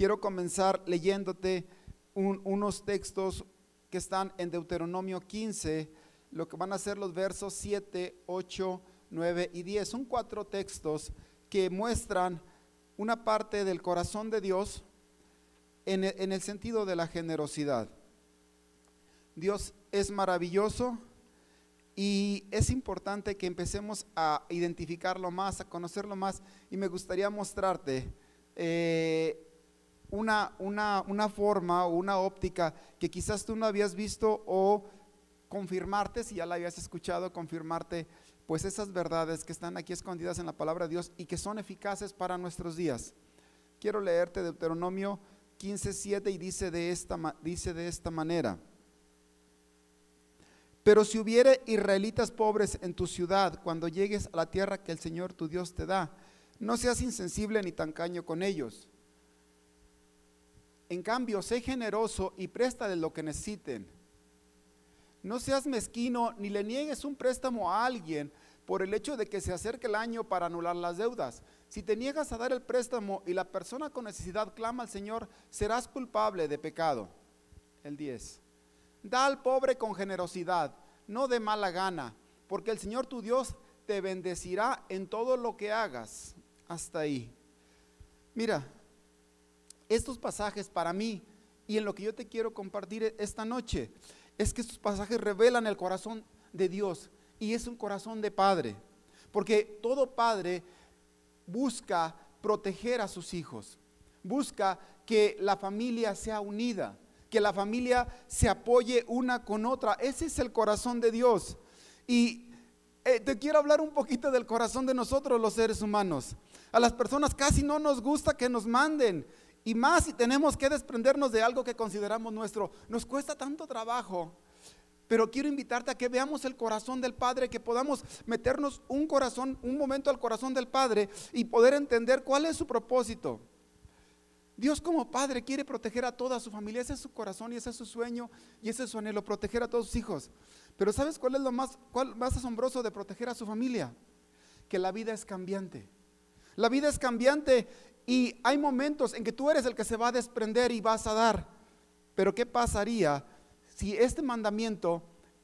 quiero comenzar leyéndote unos textos que están en Deuteronomio 15, lo que van a ser los versos 7, 8, 9 y 10. Son cuatro textos que muestran una parte del corazón de Dios en el, en el sentido de la generosidad. Dios es maravilloso y es importante que empecemos a identificarlo más, a conocerlo más y me gustaría mostrarte eh, una, una, una forma o una óptica que quizás tú no habías visto o confirmarte, si ya la habías escuchado, confirmarte pues esas verdades que están aquí escondidas en la palabra de Dios y que son eficaces para nuestros días. Quiero leerte Deuteronomio 15:7 y dice de esta dice de esta manera: Pero si hubiere israelitas pobres en tu ciudad cuando llegues a la tierra que el Señor tu Dios te da, no seas insensible ni tacaño con ellos. En cambio, sé generoso y préstale lo que necesiten. No seas mezquino ni le niegues un préstamo a alguien por el hecho de que se acerque el año para anular las deudas. Si te niegas a dar el préstamo y la persona con necesidad clama al Señor, serás culpable de pecado. El 10. Da al pobre con generosidad, no de mala gana, porque el Señor tu Dios te bendecirá en todo lo que hagas. Hasta ahí. Mira, estos pasajes para mí y en lo que yo te quiero compartir esta noche es que estos pasajes revelan el corazón de Dios y es un corazón de padre. Porque todo padre busca proteger a sus hijos, busca que la familia sea unida, que la familia se apoye una con otra. Ese es el corazón de Dios. Y eh, te quiero hablar un poquito del corazón de nosotros los seres humanos. A las personas casi no nos gusta que nos manden. Y más si tenemos que desprendernos de algo que consideramos nuestro. Nos cuesta tanto trabajo. Pero quiero invitarte a que veamos el corazón del Padre, que podamos meternos un corazón, un momento al corazón del Padre y poder entender cuál es su propósito. Dios como Padre quiere proteger a toda su familia, ese es su corazón y ese es su sueño y ese es su anhelo, proteger a todos sus hijos. Pero ¿sabes cuál es lo más, más asombroso de proteger a su familia? Que la vida es cambiante. La vida es cambiante y hay momentos en que tú eres el que se va a desprender y vas a dar. Pero ¿qué pasaría si este mandamiento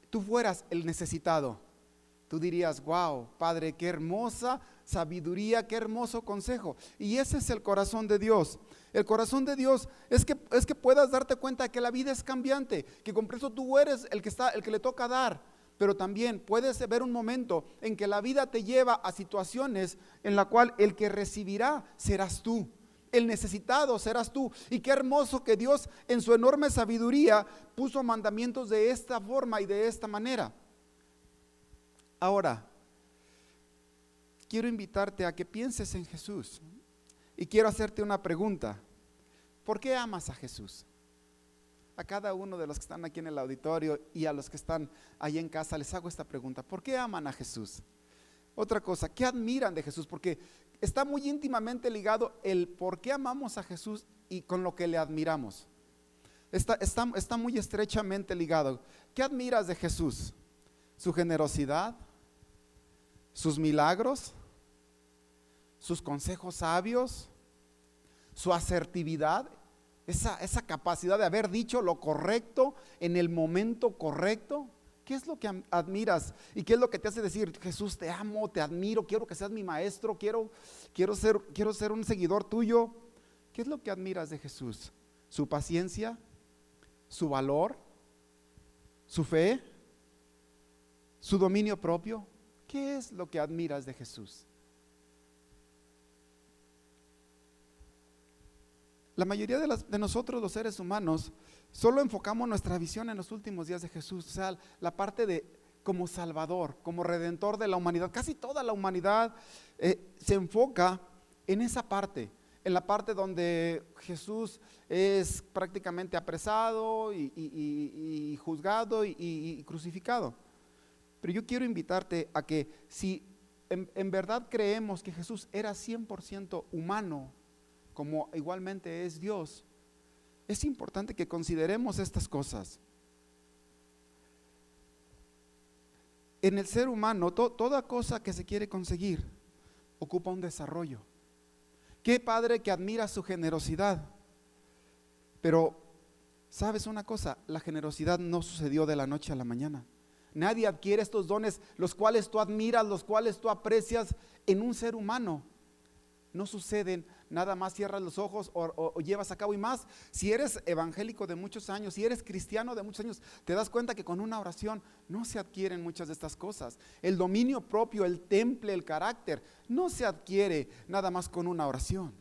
tú fueras el necesitado? Tú dirías, wow, Padre, qué hermosa sabiduría, qué hermoso consejo. Y ese es el corazón de Dios. El corazón de Dios es que, es que puedas darte cuenta que la vida es cambiante, que con eso tú eres el que, está, el que le toca dar. Pero también puedes ver un momento en que la vida te lleva a situaciones en la cual el que recibirá serás tú el necesitado serás tú. Y qué hermoso que Dios en su enorme sabiduría puso mandamientos de esta forma y de esta manera. Ahora, quiero invitarte a que pienses en Jesús y quiero hacerte una pregunta. ¿Por qué amas a Jesús? A cada uno de los que están aquí en el auditorio y a los que están ahí en casa les hago esta pregunta. ¿Por qué aman a Jesús? Otra cosa, ¿qué admiran de Jesús? Porque está muy íntimamente ligado el por qué amamos a Jesús y con lo que le admiramos. Está, está, está muy estrechamente ligado. ¿Qué admiras de Jesús? Su generosidad, sus milagros, sus consejos sabios, su asertividad, esa, esa capacidad de haber dicho lo correcto en el momento correcto. ¿Qué es lo que admiras? ¿Y qué es lo que te hace decir, Jesús, te amo, te admiro, quiero que seas mi maestro, quiero, quiero, ser, quiero ser un seguidor tuyo? ¿Qué es lo que admiras de Jesús? ¿Su paciencia? ¿Su valor? ¿Su fe? ¿Su dominio propio? ¿Qué es lo que admiras de Jesús? La mayoría de, nosotros los seres humanos Solo enfocamos nuestra visión en los últimos días de Jesús, o sea, la parte de como Salvador, como Redentor de la humanidad. Casi toda la humanidad eh, se enfoca en esa parte, en la parte donde Jesús es prácticamente apresado y, juzgado y, crucificado. Pero yo quiero invitarte a que si en, en verdad creemos que Jesús era 100% humano, como igualmente es Dios, es importante que consideremos estas cosas. En el ser humano, toda cosa que se quiere conseguir ocupa un desarrollo. Qué padre que admira su generosidad, Pero, ¿sabes una cosa? La generosidad no sucedió de la noche a la mañana. Nadie adquiere estos dones, los cuales tú admiras, los cuales tú aprecias en un ser humano. No suceden, nada más cierras los ojos o, llevas a cabo y más. Si eres evangélico de muchos años, si eres cristiano de muchos años, te das cuenta que con una oración no se adquieren muchas de estas cosas. El dominio propio, el temple, el carácter, no se adquiere nada más con una oración.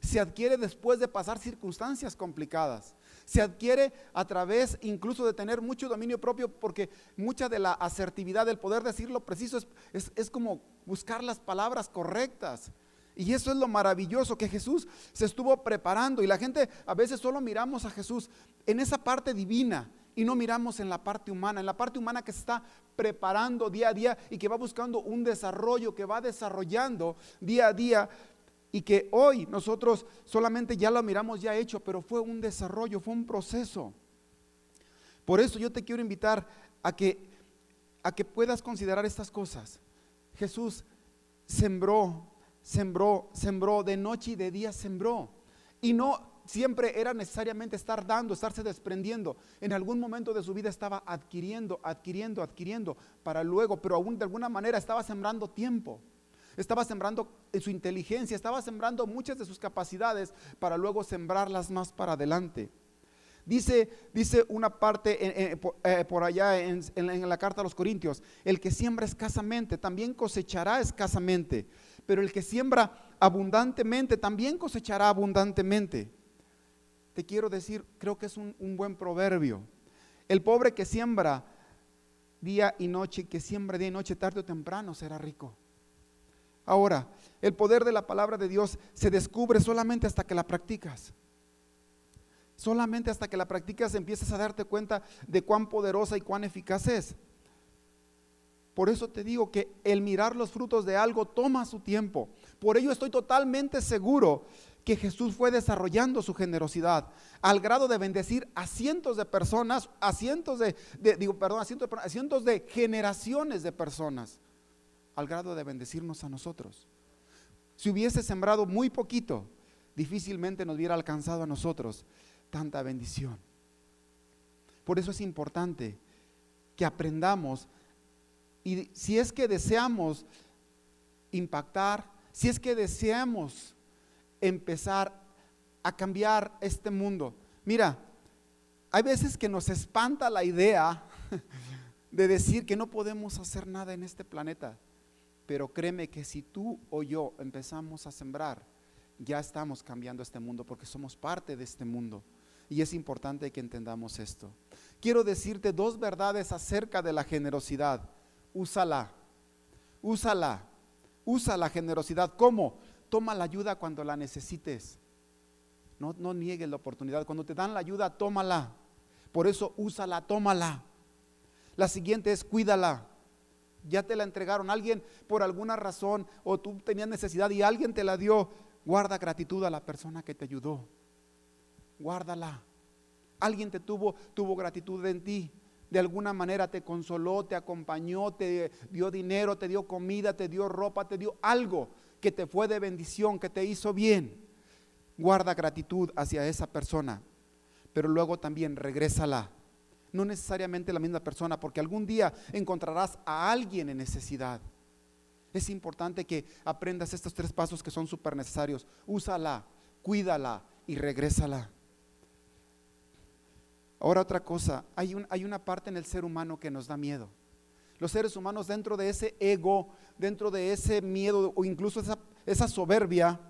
Se adquiere después de pasar circunstancias complicadas se adquiere a través incluso de tener mucho dominio propio, porque mucha de la asertividad, del poder decir lo preciso, es, como buscar las palabras correctas. Y eso es lo maravilloso que Jesús se estuvo preparando. Y la gente a veces solo miramos a Jesús en esa parte divina y no miramos en la parte humana, en la parte humana que se está preparando día a día y que va buscando un desarrollo, que va desarrollando día a día y que hoy nosotros solamente ya lo miramos ya hecho, pero fue un desarrollo, fue un proceso. Por eso yo te quiero invitar a que, a que puedas considerar estas cosas. Jesús sembró, sembró, sembró, de noche y de día sembró. Y no siempre era necesariamente estar dando, estarse desprendiendo. En algún momento de su vida estaba adquiriendo, adquiriendo, adquiriendo, para luego, pero aún de alguna manera estaba sembrando tiempo estaba sembrando su inteligencia, estaba sembrando muchas de sus capacidades para luego sembrarlas más para adelante. Dice, dice una parte eh, por, allá en, en la carta a los Corintios, el que siembra escasamente también cosechará escasamente, pero el que siembra abundantemente también cosechará abundantemente. Te quiero decir, creo que es un, buen proverbio. El pobre que siembra día y noche, que siembra día y noche, tarde o temprano será rico. Ahora, el poder de la palabra de Dios se descubre solamente hasta que la practicas. Solamente hasta que la practicas empiezas a darte cuenta de cuán poderosa y cuán eficaz es. Por eso te digo que el mirar los frutos de algo toma su tiempo. Por ello estoy totalmente seguro que Jesús fue desarrollando su generosidad al grado de bendecir a cientos de personas, a cientos de, digo, perdón, a cientos de, cientos de generaciones de personas al grado de bendecirnos a nosotros. Si hubiese sembrado muy poquito, difícilmente nos hubiera alcanzado a nosotros tanta bendición. Por eso es importante que aprendamos y si es que deseamos impactar, si es que deseamos empezar a cambiar este mundo. Mira, hay veces que nos espanta la idea de decir que no podemos hacer nada en este planeta. Pero créeme que si tú o yo empezamos a sembrar, ya estamos cambiando este mundo porque somos parte de este mundo. Y es importante que entendamos esto. Quiero decirte dos verdades acerca de la generosidad. Úsala, úsala, usa la generosidad. ¿Cómo? Toma la ayuda cuando la necesites. No, no niegues la oportunidad. Cuando te dan la ayuda, tómala. Por eso úsala, tómala. La siguiente es cuídala ya te la entregaron, alguien por alguna razón o tú tenías necesidad y alguien te la dio, guarda gratitud a la persona que te ayudó. Guárdala. Alguien te tuvo, tuvo gratitud en ti. De alguna manera te consoló, te acompañó, te dio dinero, te dio comida, te dio ropa, te dio algo que te fue de bendición, que te hizo bien. Guarda gratitud hacia esa persona, pero luego también regrésala no necesariamente la misma persona, porque algún día encontrarás a alguien en necesidad. Es importante que aprendas estos tres pasos que son súper necesarios. Úsala, cuídala y regrésala. Ahora otra cosa, hay, un, hay una parte en el ser humano que nos da miedo. Los seres humanos dentro de ese ego, dentro de ese miedo o incluso esa, esa soberbia,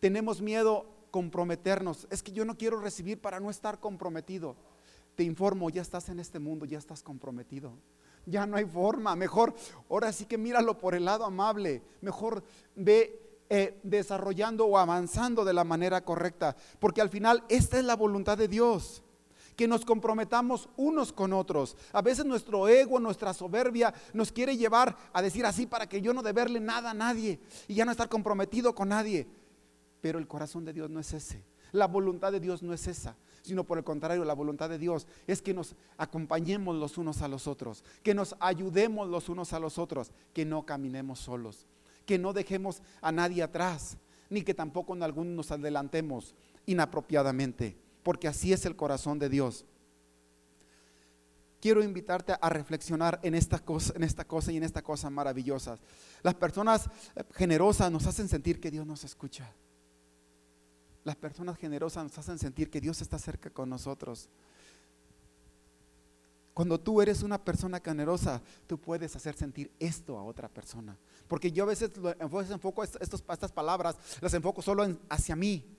tenemos miedo comprometernos. Es que yo no quiero recibir para no estar comprometido te informo, ya estás en este mundo, ya estás comprometido. Ya no hay forma. Mejor, ahora sí que míralo por el lado amable. Mejor ve eh, desarrollando o avanzando de la manera correcta. Porque al final esta es la voluntad de Dios. Que nos comprometamos unos con otros. A veces nuestro ego, nuestra soberbia nos quiere llevar a decir así para que yo no deberle nada a nadie y ya no estar comprometido con nadie. Pero el corazón de Dios no es ese. La voluntad de Dios no es esa sino por el contrario, la voluntad de Dios es que nos acompañemos los unos a los otros, que nos ayudemos los unos a los otros, que no caminemos solos, que no dejemos a nadie atrás, ni que tampoco en algunos nos adelantemos inapropiadamente. Porque así es el corazón de Dios. Quiero invitarte a reflexionar en esta cosa, en esta cosa y en esta cosa maravillosa. Las personas generosas nos hacen sentir que Dios nos escucha. Las personas generosas nos hacen sentir que Dios está cerca con nosotros. Cuando tú eres una persona generosa, tú puedes hacer sentir esto a otra persona. Porque yo a veces enfoco estos, estas palabras, las enfoco solo hacia mí.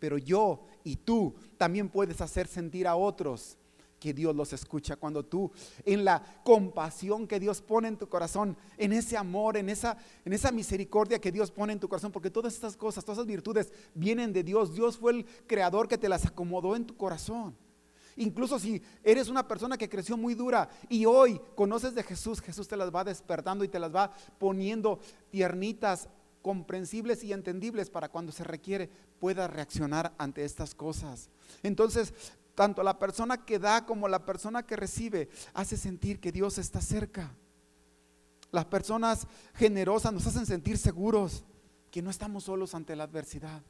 Pero yo y tú también puedes hacer sentir a otros que Dios los escucha. Cuando tú en la compasión que Dios pone en tu corazón, en ese amor, en esa, en esa misericordia que Dios pone en tu corazón, porque todas estas cosas, todas esas virtudes vienen de Dios. Dios fue el creador que te las acomodó en tu corazón. Incluso si eres una persona que creció muy dura y hoy conoces de Jesús, Jesús te las va despertando y te las va poniendo tiernitas, comprensibles y entendibles para cuando se requiere pueda reaccionar ante estas cosas. Entonces, tanto la persona que da como la persona que recibe hace sentir que Dios está cerca. Las personas generosas nos hacen sentir seguros que no estamos solos ante la adversidad.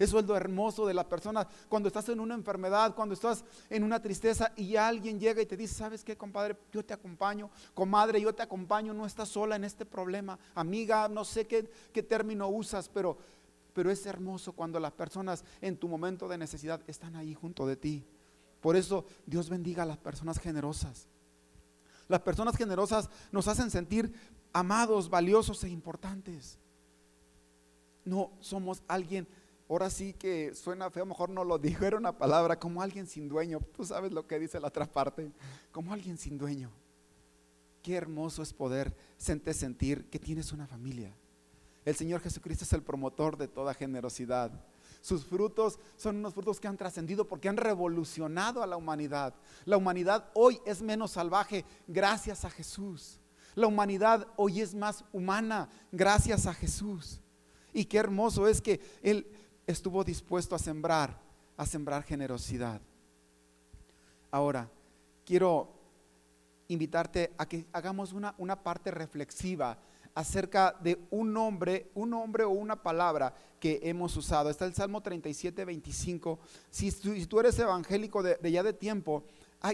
Eso es lo hermoso de la persona cuando estás en una enfermedad, cuando estás en una tristeza y alguien llega y te dice, ¿sabes qué, compadre? Yo te acompaño, comadre, yo te acompaño, no estás sola en este problema. Amiga, no sé qué, qué término usas, pero, pero es hermoso cuando las personas en tu momento de necesidad están ahí junto de ti. Por eso Dios bendiga a las personas generosas. Las personas generosas nos hacen sentir amados, valiosos e importantes. No somos alguien Ahora sí que suena feo, mejor no lo dijo, era una palabra como alguien sin dueño. Tú sabes lo que dice la otra parte, como alguien sin dueño. Qué hermoso es poder sentir que tienes una familia. El Señor Jesucristo es el promotor de toda generosidad. Sus frutos son unos frutos que han trascendido porque han revolucionado a la humanidad. La humanidad hoy es menos salvaje gracias a Jesús. La humanidad hoy es más humana gracias a Jesús. Y qué hermoso es que Él estuvo dispuesto a sembrar, a sembrar generosidad. Ahora, quiero invitarte a que hagamos una, una parte reflexiva acerca de un nombre, un nombre o una palabra que hemos usado. Está el Salmo 37, 25. Si, si tú eres evangélico de, ya de tiempo,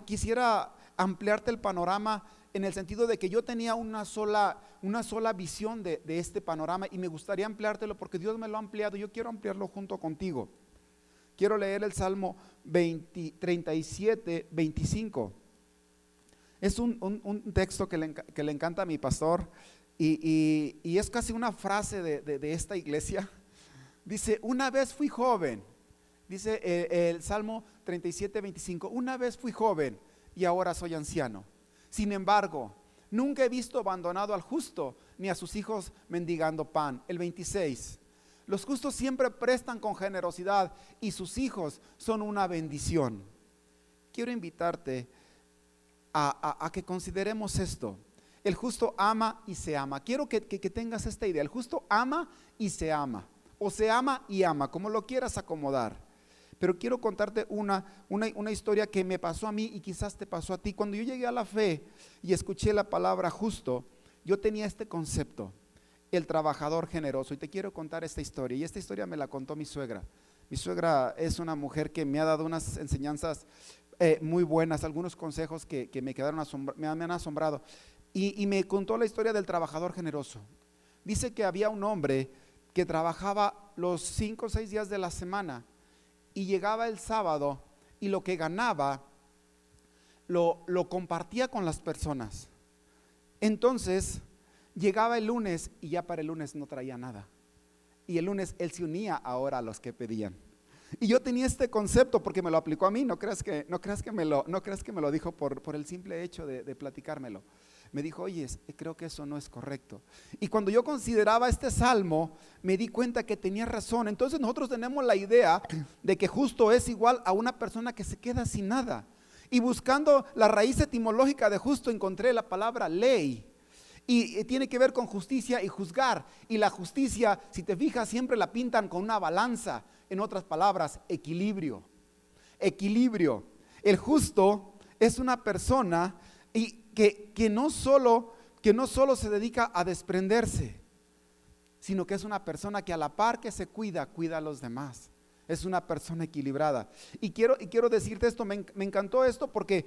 quisiera ampliarte el panorama en el sentido de que yo tenía una sola, una sola visión de, este panorama y me gustaría ampliártelo porque Dios me lo ha ampliado. Yo quiero ampliarlo junto contigo. Quiero leer el Salmo 37, 25. Es un, texto que le, encanta a mi pastor y, es casi una frase de, esta iglesia. Dice, una vez fui joven, dice el, el Salmo 37, 25, una vez fui joven y ahora soy anciano. Sin embargo, nunca he visto abandonado al justo ni a sus hijos mendigando pan. El 26. Los justos siempre prestan con generosidad y sus hijos son una bendición. Quiero invitarte a, que consideremos esto. El justo ama y se ama. Quiero que, tengas esta idea. El justo ama y se ama. O se ama y ama, como lo quieras acomodar. Pero quiero contarte una, una, historia que me pasó a mí y quizás te pasó a ti. Cuando yo llegué a la fe y escuché la palabra justo, yo tenía este concepto, el trabajador generoso. Y te quiero contar esta historia. Y esta historia me la contó mi suegra. Mi suegra es una mujer que me ha dado unas enseñanzas eh, muy buenas, algunos consejos que, me quedaron me, han asombrado. Y me contó la historia del trabajador generoso. Dice que había un hombre que trabajaba los cinco o seis días de la semana y llegaba el sábado y lo que ganaba lo, lo compartía con las personas. Entonces llegaba el lunes y ya para el lunes no traía nada. Y el lunes él se unía ahora a los que pedían. Y yo tenía este concepto porque me lo aplicó a mí, no creas que, no creas que, me, lo, no creas que me lo dijo por, por el simple hecho de, de platicármelo me dijo, oye, creo que eso no es correcto. Y cuando yo consideraba este salmo, me di cuenta que tenía razón. Entonces nosotros tenemos la idea de que justo es igual a una persona que se queda sin nada. Y buscando la raíz etimológica de justo encontré la palabra ley. Y tiene que ver con justicia y juzgar. Y la justicia, si te fijas, siempre la pintan con una balanza. En otras palabras, equilibrio. Equilibrio. El justo es una persona y que, no solo, que no solo se dedica a desprenderse, sino que es una persona que a la par que se cuida, cuida a los demás. es una persona equilibrada. Y quiero, y quiero decirte esto, me, me encantó esto porque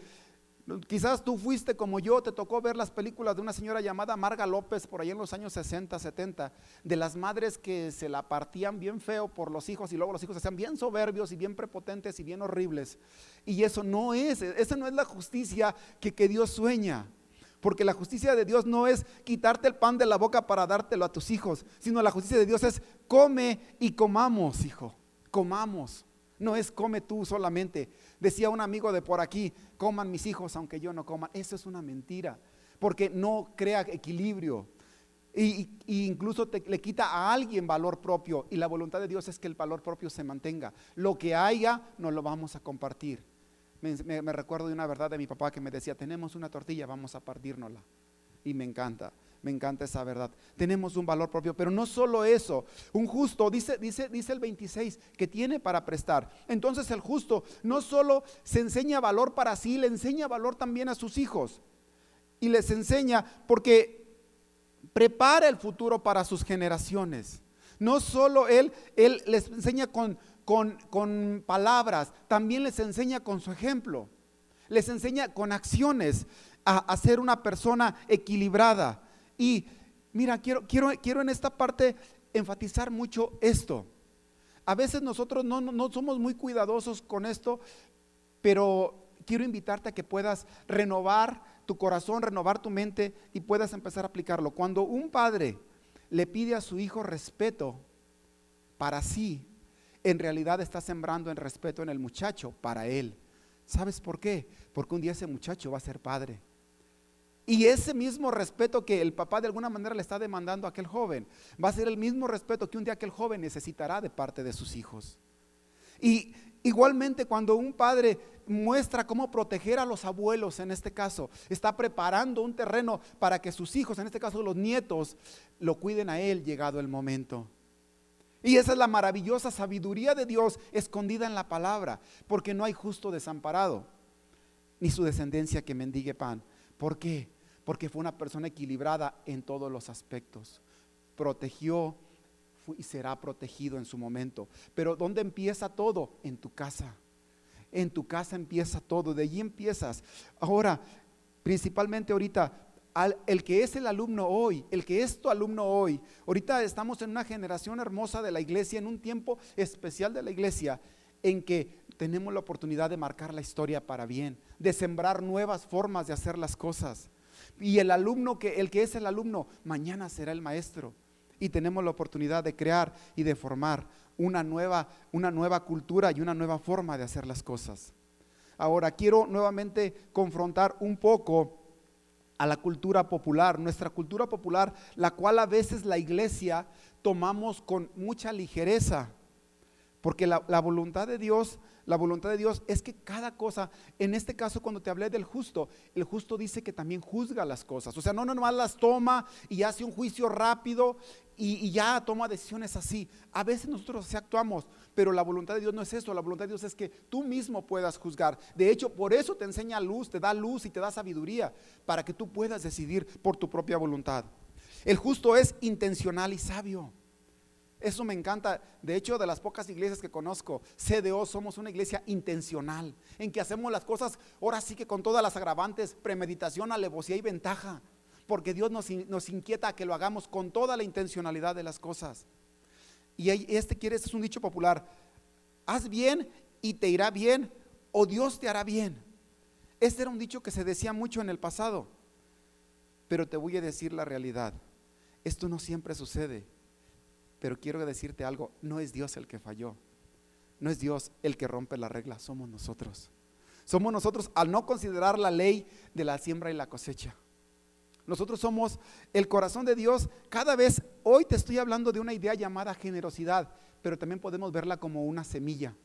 Quizás tú fuiste como yo, te tocó ver las películas de una señora llamada Marga López por ahí en los años 60, 70, de las madres que se la partían bien feo por los hijos y luego los hijos se hacían bien soberbios y bien prepotentes y bien horribles. Y eso no es, esa no es la justicia que, que Dios sueña. Porque la justicia de Dios no es quitarte el pan de la boca para dártelo a tus hijos, sino la justicia de Dios es come y comamos, hijo, comamos. No es come tú solamente. Decía un amigo de por aquí, coman mis hijos aunque yo no coma. Eso es una mentira, porque no crea equilibrio. Y, incluso le quita a alguien valor propio. Y la voluntad de Dios es que el valor propio se mantenga. Lo que haya, no lo vamos a compartir. Me recuerdo de una verdad de mi papá que me decía, tenemos una tortilla, vamos a partírnosla. Y me encanta. Me encanta esa verdad. Tenemos un valor propio, pero no solo eso. Un justo, dice, dice, dice el 26, que tiene para prestar. Entonces el justo no solo se enseña valor para sí, le enseña valor también a sus hijos. Y les enseña porque prepara el futuro para sus generaciones. No solo él, él les enseña con, con, con palabras, también les enseña con su ejemplo. Les enseña con acciones a, a ser una persona equilibrada y mira, quiero, quiero, quiero en esta parte enfatizar mucho esto. A veces nosotros no, no, somos muy cuidadosos con esto, pero quiero invitarte a que puedas renovar tu corazón, renovar tu mente y puedas empezar a aplicarlo. Cuando un padre le pide a su hijo respeto para sí, en realidad está sembrando en respeto en el muchacho para él. ¿Sabes por qué? Porque un día ese muchacho va a ser padre. Y ese mismo respeto que el papá de alguna manera le está demandando a aquel joven, va a ser el mismo respeto que un día aquel joven necesitará de parte de sus hijos. Y igualmente cuando un padre muestra cómo proteger a los abuelos, en este caso, está preparando un terreno para que sus hijos, en este caso los nietos, lo cuiden a él llegado el momento. Y esa es la maravillosa sabiduría de Dios escondida en la palabra, porque no hay justo desamparado, ni su descendencia que mendigue pan. ¿Por qué? Porque fue una persona equilibrada en todos los aspectos. Protegió y será protegido en su momento. Pero ¿dónde empieza todo? En tu casa. En tu casa empieza todo, de allí empiezas. Ahora, principalmente ahorita, el que es el alumno hoy, el que es tu alumno hoy, ahorita estamos en una generación hermosa de la iglesia, en un tiempo especial de la iglesia, en que tenemos la oportunidad de marcar la historia para bien, de sembrar nuevas formas de hacer las cosas. Y el alumno que el que es el alumno mañana será el maestro. Y tenemos la oportunidad de crear y de formar una nueva una nueva cultura y una nueva forma de hacer las cosas. Ahora quiero nuevamente confrontar un poco a la cultura popular, nuestra cultura popular, la cual a veces la iglesia tomamos con mucha ligereza, porque la, la voluntad de Dios la voluntad de Dios es que cada cosa, en este caso cuando te hablé del justo, el justo dice que también juzga las cosas. O sea, no nomás las toma y hace un juicio rápido y, ya toma decisiones así. A veces nosotros así actuamos, pero la voluntad de Dios no es eso. La voluntad de Dios es que tú mismo puedas juzgar. De hecho, por eso te enseña luz, te da luz y te da sabiduría, para que tú puedas decidir por tu propia voluntad. El justo es intencional y sabio. Eso me encanta. De hecho, de las pocas iglesias que conozco, CDO somos una iglesia intencional, en que hacemos las cosas ahora sí que con todas las agravantes, premeditación, alevosía y ventaja. Porque Dios nos, nos inquieta a que lo hagamos con toda la intencionalidad de las cosas. Y este quiere, este es un dicho popular, haz bien y te irá bien, o Dios te hará bien. Este era un dicho que se decía mucho en el pasado, pero te voy a decir la realidad. Esto no siempre sucede. Pero quiero decirte algo, no es Dios el que falló. No es Dios el que rompe la regla, somos nosotros. Somos nosotros al no considerar la ley de la siembra y la cosecha. Nosotros somos el corazón de Dios. Cada vez, hoy te estoy hablando de una idea llamada generosidad, pero también podemos verla como una semilla,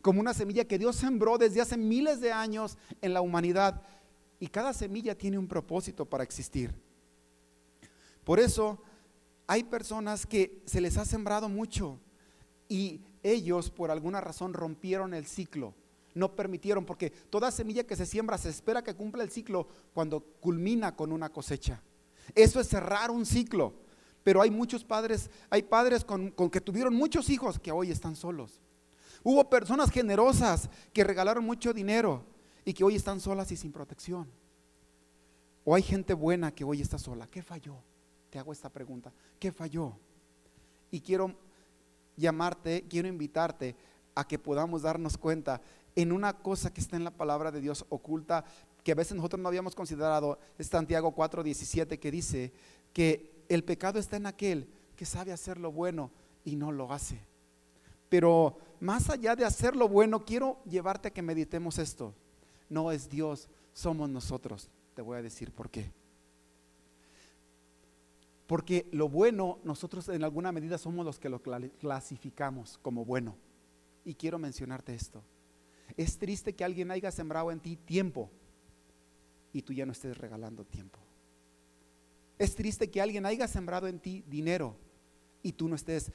como una semilla que Dios sembró desde hace miles de años en la humanidad. Y cada semilla tiene un propósito para existir. Por eso hay personas que se les ha sembrado mucho y ellos por alguna razón rompieron el ciclo. No permitieron, porque toda semilla que se siembra se espera que cumpla el ciclo cuando culmina con una cosecha. Eso es cerrar un ciclo. Pero hay muchos padres, hay padres con, que tuvieron muchos hijos que hoy están solos. Hubo personas generosas que regalaron mucho dinero y que hoy están solas y sin protección. O hay gente buena que hoy está sola. ¿Qué falló? Te hago esta pregunta. ¿Qué falló? Y quiero llamarte, quiero invitarte a que podamos darnos cuenta en una cosa que está en la palabra de Dios oculta, que a veces nosotros no habíamos considerado, es Santiago 4:17 que dice que el pecado está en aquel que sabe hacer lo bueno y no lo hace. Pero más allá de hacer lo bueno, quiero llevarte a que meditemos esto. No es Dios, somos nosotros. Te voy a decir por qué. Porque lo bueno, nosotros en alguna medida somos los que lo clasificamos como bueno. Y quiero mencionarte esto. Es triste que alguien haya sembrado en ti tiempo y tú ya no estés regalando tiempo. Es triste que alguien haya sembrado en ti dinero y tú no estés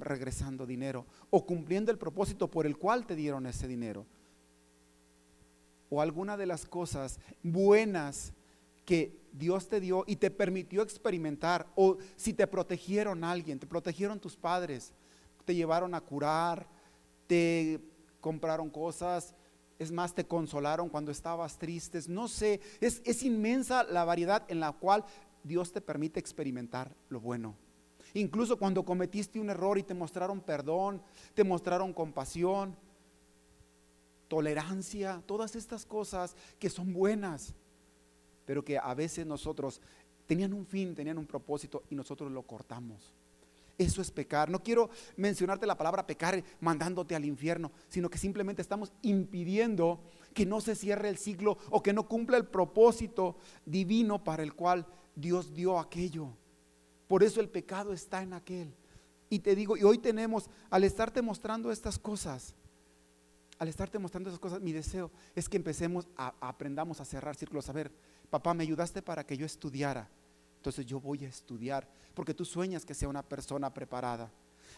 regresando dinero o cumpliendo el propósito por el cual te dieron ese dinero. O alguna de las cosas buenas que Dios te dio y te permitió experimentar, o si te protegieron alguien, te protegieron tus padres, te llevaron a curar, te compraron cosas, es más, te consolaron cuando estabas tristes, no sé, es, es inmensa la variedad en la cual Dios te permite experimentar lo bueno. Incluso cuando cometiste un error y te mostraron perdón, te mostraron compasión, tolerancia, todas estas cosas que son buenas, pero que a veces nosotros tenían un fin, tenían un propósito y nosotros lo cortamos. Eso es pecar. No quiero mencionarte la palabra pecar mandándote al infierno, sino que simplemente estamos impidiendo que no se cierre el ciclo o que no cumpla el propósito divino para el cual Dios dio aquello. Por eso el pecado está en aquel. Y te digo, y hoy tenemos, al estarte mostrando estas cosas, al estarte mostrando estas cosas, mi deseo es que empecemos a, aprendamos a cerrar círculos. A ver, papá, me ayudaste para que yo estudiara. Entonces yo voy a estudiar, porque tú sueñas que sea una persona preparada.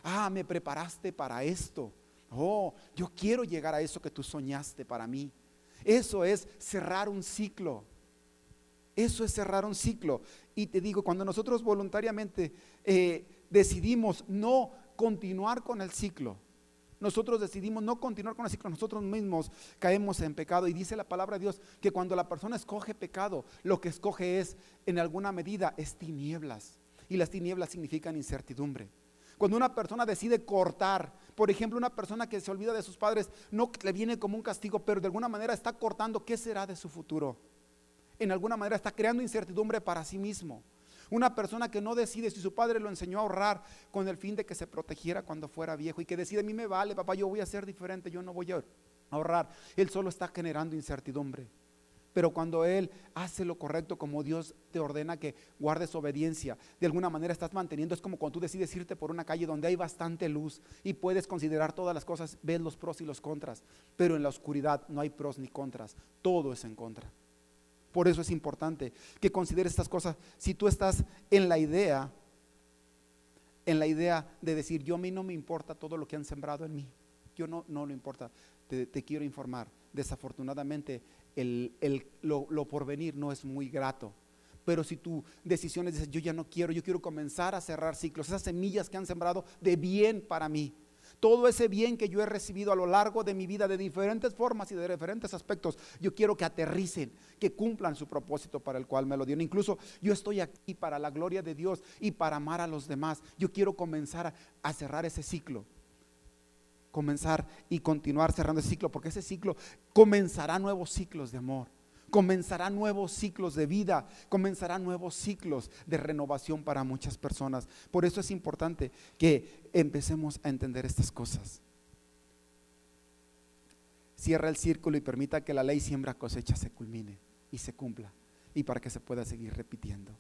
Ah, me preparaste para esto. Oh, yo quiero llegar a eso que tú soñaste para mí. Eso es cerrar un ciclo. Eso es cerrar un ciclo. Y te digo, cuando nosotros voluntariamente eh, decidimos no continuar con el ciclo, nosotros decidimos no continuar con el ciclo, nosotros mismos caemos en pecado. Y dice la palabra de Dios que cuando la persona escoge pecado, lo que escoge es, en alguna medida, es tinieblas. Y las tinieblas significan incertidumbre. Cuando una persona decide cortar, por ejemplo, una persona que se olvida de sus padres, no le viene como un castigo, pero de alguna manera está cortando qué será de su futuro en alguna manera está creando incertidumbre para sí mismo. Una persona que no decide si su padre lo enseñó a ahorrar con el fin de que se protegiera cuando fuera viejo y que decide, a mí me vale, papá, yo voy a ser diferente, yo no voy a ahorrar. Él solo está generando incertidumbre. Pero cuando Él hace lo correcto como Dios te ordena que guardes obediencia, de alguna manera estás manteniendo, es como cuando tú decides irte por una calle donde hay bastante luz y puedes considerar todas las cosas, ves los pros y los contras, pero en la oscuridad no hay pros ni contras, todo es en contra. Por eso es importante que consideres estas cosas. Si tú estás en la idea, en la idea de decir, yo a mí no me importa todo lo que han sembrado en mí, yo no, no lo importa, te, quiero informar, desafortunadamente el, lo, lo porvenir no es muy grato. Pero si tu decisión es, yo ya no quiero, yo quiero comenzar a cerrar ciclos, esas semillas que han sembrado de bien para mí, todo ese bien que yo he recibido a lo largo de mi vida de diferentes formas y de diferentes aspectos, yo quiero que aterricen, que cumplan su propósito para el cual me lo dieron. Incluso yo estoy aquí para la gloria de Dios y para amar a los demás. Yo quiero comenzar a, cerrar ese ciclo comenzar y continuar cerrando ese ciclo, porque ese ciclo comenzará nuevos ciclos de amor comenzará nuevos ciclos de vida, comenzará nuevos ciclos de renovación para muchas personas. Por eso es importante que empecemos a entender estas cosas. Cierra el círculo y permita que la ley siembra cosecha se culmine y se cumpla y para que se pueda seguir repitiendo.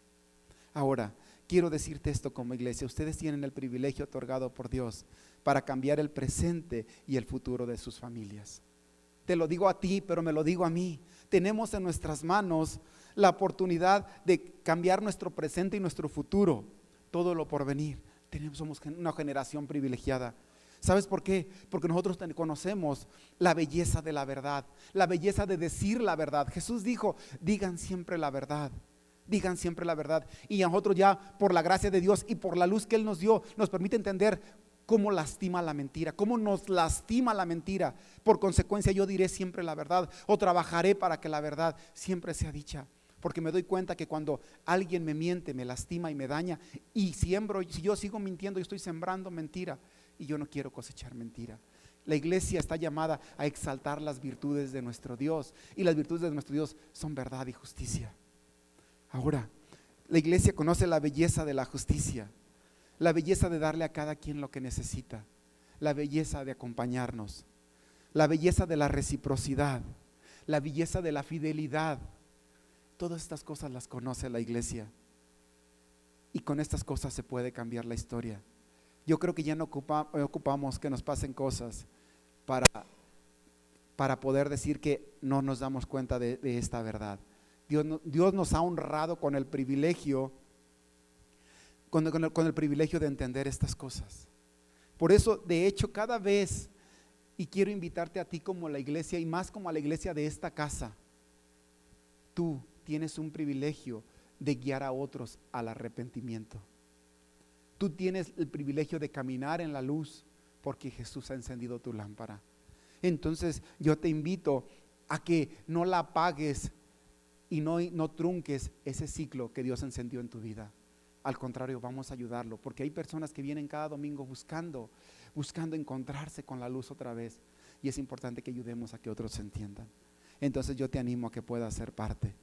Ahora, quiero decirte esto como iglesia, ustedes tienen el privilegio otorgado por Dios para cambiar el presente y el futuro de sus familias. Te lo digo a ti, pero me lo digo a mí tenemos en nuestras manos la oportunidad de cambiar nuestro presente y nuestro futuro, todo lo por venir. Tenemos, somos una generación privilegiada. ¿Sabes por qué? Porque nosotros conocemos la belleza de la verdad, la belleza de decir la verdad. Jesús dijo, digan siempre la verdad, digan siempre la verdad. Y nosotros ya, por la gracia de Dios y por la luz que Él nos dio, nos permite entender cómo lastima la mentira, cómo nos lastima la mentira. Por consecuencia yo diré siempre la verdad o trabajaré para que la verdad siempre sea dicha. Porque me doy cuenta que cuando alguien me miente, me lastima y me daña y siembro, si yo sigo mintiendo, yo estoy sembrando mentira y yo no quiero cosechar mentira. La iglesia está llamada a exaltar las virtudes de nuestro Dios y las virtudes de nuestro Dios son verdad y justicia. Ahora, la iglesia conoce la belleza de la justicia la belleza de darle a cada quien lo que necesita, la belleza de acompañarnos, la belleza de la reciprocidad, la belleza de la fidelidad. Todas estas cosas las conoce la iglesia. Y con estas cosas se puede cambiar la historia. Yo creo que ya no ocupamos que nos pasen cosas para, para poder decir que no nos damos cuenta de, esta verdad. Dios, Dios nos ha honrado con el privilegio con, el, privilegio de entender estas cosas. Por eso, de hecho, cada vez, y quiero invitarte a ti como la iglesia y más como a la iglesia de esta casa, tú tienes un privilegio de guiar a otros al arrepentimiento. Tú tienes el privilegio de caminar en la luz porque Jesús ha encendido tu lámpara. Entonces yo te invito a que no la apagues y no, no trunques ese ciclo que Dios encendió en tu vida. Al contrario, vamos a ayudarlo, porque hay personas que vienen cada domingo buscando, buscando encontrarse con la luz otra vez. Y es importante que ayudemos a que otros se entiendan. Entonces yo te animo a que puedas ser parte.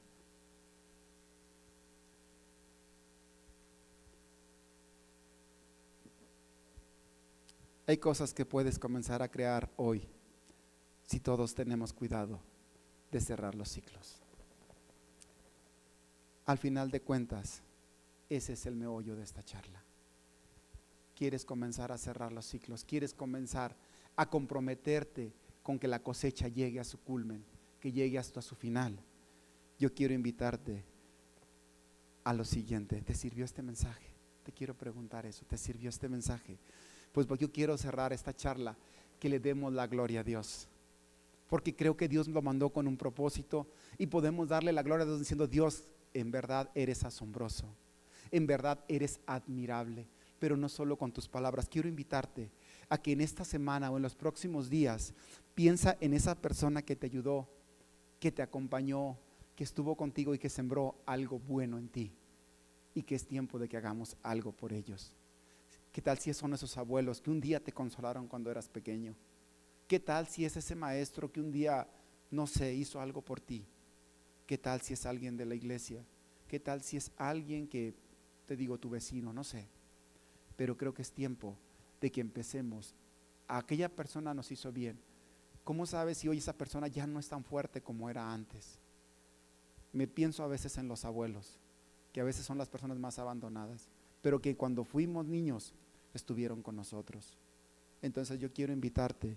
Hay cosas que puedes comenzar a crear hoy si todos tenemos cuidado de cerrar los ciclos. Al final de cuentas, ese es el meollo de esta charla. Quieres comenzar a cerrar los ciclos, quieres comenzar a comprometerte con que la cosecha llegue a su culmen, que llegue hasta su final. Yo quiero invitarte a lo siguiente. ¿Te sirvió este mensaje? Te quiero preguntar eso. ¿Te sirvió este mensaje? Pues yo quiero cerrar esta charla que le demos la gloria a Dios. Porque creo que Dios lo mandó con un propósito y podemos darle la gloria a Dios diciendo, Dios, en verdad eres asombroso en verdad eres admirable, pero no solo con tus palabras. Quiero invitarte a que en esta semana o en los próximos días piensa en esa persona que te ayudó, que te acompañó, que estuvo contigo y que sembró algo bueno en ti. Y que es tiempo de que hagamos algo por ellos. ¿Qué tal si son esos abuelos que un día te consolaron cuando eras pequeño? ¿Qué tal si es ese maestro que un día, no sé, hizo algo por ti? ¿Qué tal si es alguien de la iglesia? ¿Qué tal si es alguien que te digo tu vecino, no sé. Pero creo que es tiempo de que empecemos. aquella persona nos hizo bien. ¿Cómo sabes si hoy esa persona ya no es tan fuerte como era antes? Me pienso a veces en los abuelos, que a veces son las personas más abandonadas, pero que cuando fuimos niños estuvieron con nosotros. Entonces yo quiero invitarte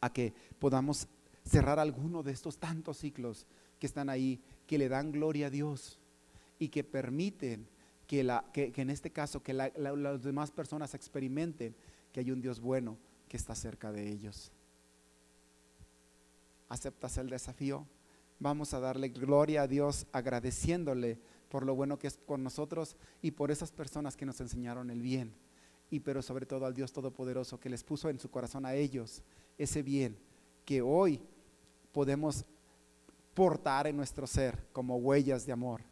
a que podamos cerrar alguno de estos tantos ciclos que están ahí, que le dan gloria a Dios y que permiten que, la, que, en este caso, que las demás personas experimenten que hay un Dios bueno que está cerca de ellos. ¿Aceptas el desafío? Vamos a darle gloria a Dios agradeciéndole por lo bueno que es con nosotros y por esas personas que nos enseñaron el bien. Y pero sobre todo al Dios Todopoderoso que les puso en su corazón a ellos ese bien que hoy podemos portar en nuestro ser como huellas de amor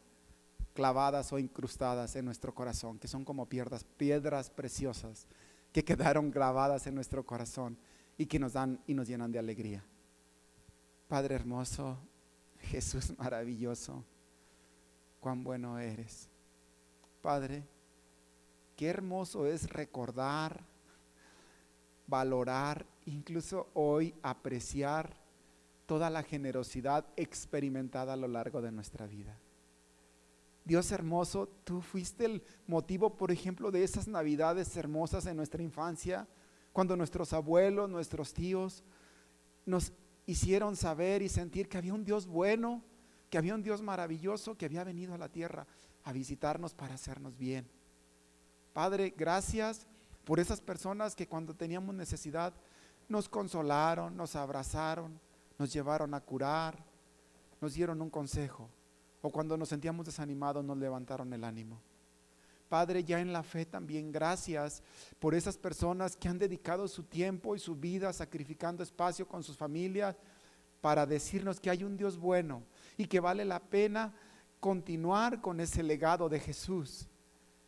clavadas o incrustadas en nuestro corazón, que son como piedras, piedras preciosas que quedaron grabadas en nuestro corazón y que nos dan y nos llenan de alegría. Padre hermoso, Jesús maravilloso, cuán bueno eres. Padre, qué hermoso es recordar, valorar, incluso hoy apreciar toda la generosidad experimentada a lo largo de nuestra vida. Dios hermoso, tú fuiste el motivo, por ejemplo, de esas navidades hermosas en nuestra infancia, cuando nuestros abuelos, nuestros tíos nos hicieron saber y sentir que había un Dios bueno, que había un Dios maravilloso que había venido a la tierra a visitarnos para hacernos bien. Padre, gracias por esas personas que cuando teníamos necesidad nos consolaron, nos abrazaron, nos llevaron a curar, nos dieron un consejo o cuando nos sentíamos desanimados nos levantaron el ánimo. Padre, ya en la fe también gracias por esas personas que han dedicado su tiempo y su vida sacrificando espacio con sus familias para decirnos que hay un Dios bueno y que vale la pena continuar con ese legado de Jesús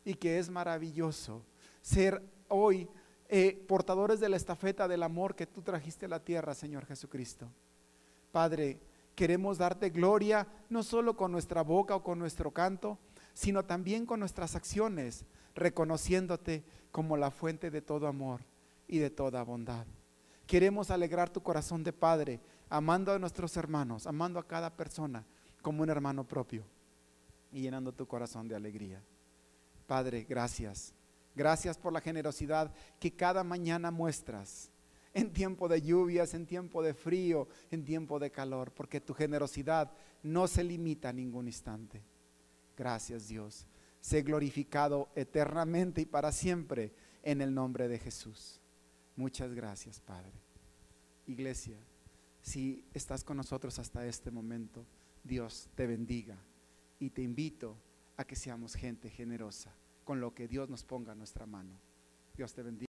y que es maravilloso ser hoy eh, portadores de la estafeta del amor que tú trajiste a la tierra, Señor Jesucristo. Padre, queremos darte gloria no solo con nuestra boca o con nuestro canto, sino también con nuestras acciones, reconociéndote como la fuente de todo amor y de toda bondad. Queremos alegrar tu corazón de Padre, amando a nuestros hermanos, amando a cada persona como un hermano propio y llenando tu corazón de alegría. Padre, gracias. Gracias por la generosidad que cada mañana muestras en tiempo de lluvias, en tiempo de frío, en tiempo de calor, porque tu generosidad no se limita a ningún instante. Gracias Dios. Sé glorificado eternamente y para siempre en el nombre de Jesús. Muchas gracias, Padre. Iglesia, si estás con nosotros hasta este momento, Dios te bendiga y te invito a que seamos gente generosa con lo que Dios nos ponga a nuestra mano. Dios te bendiga.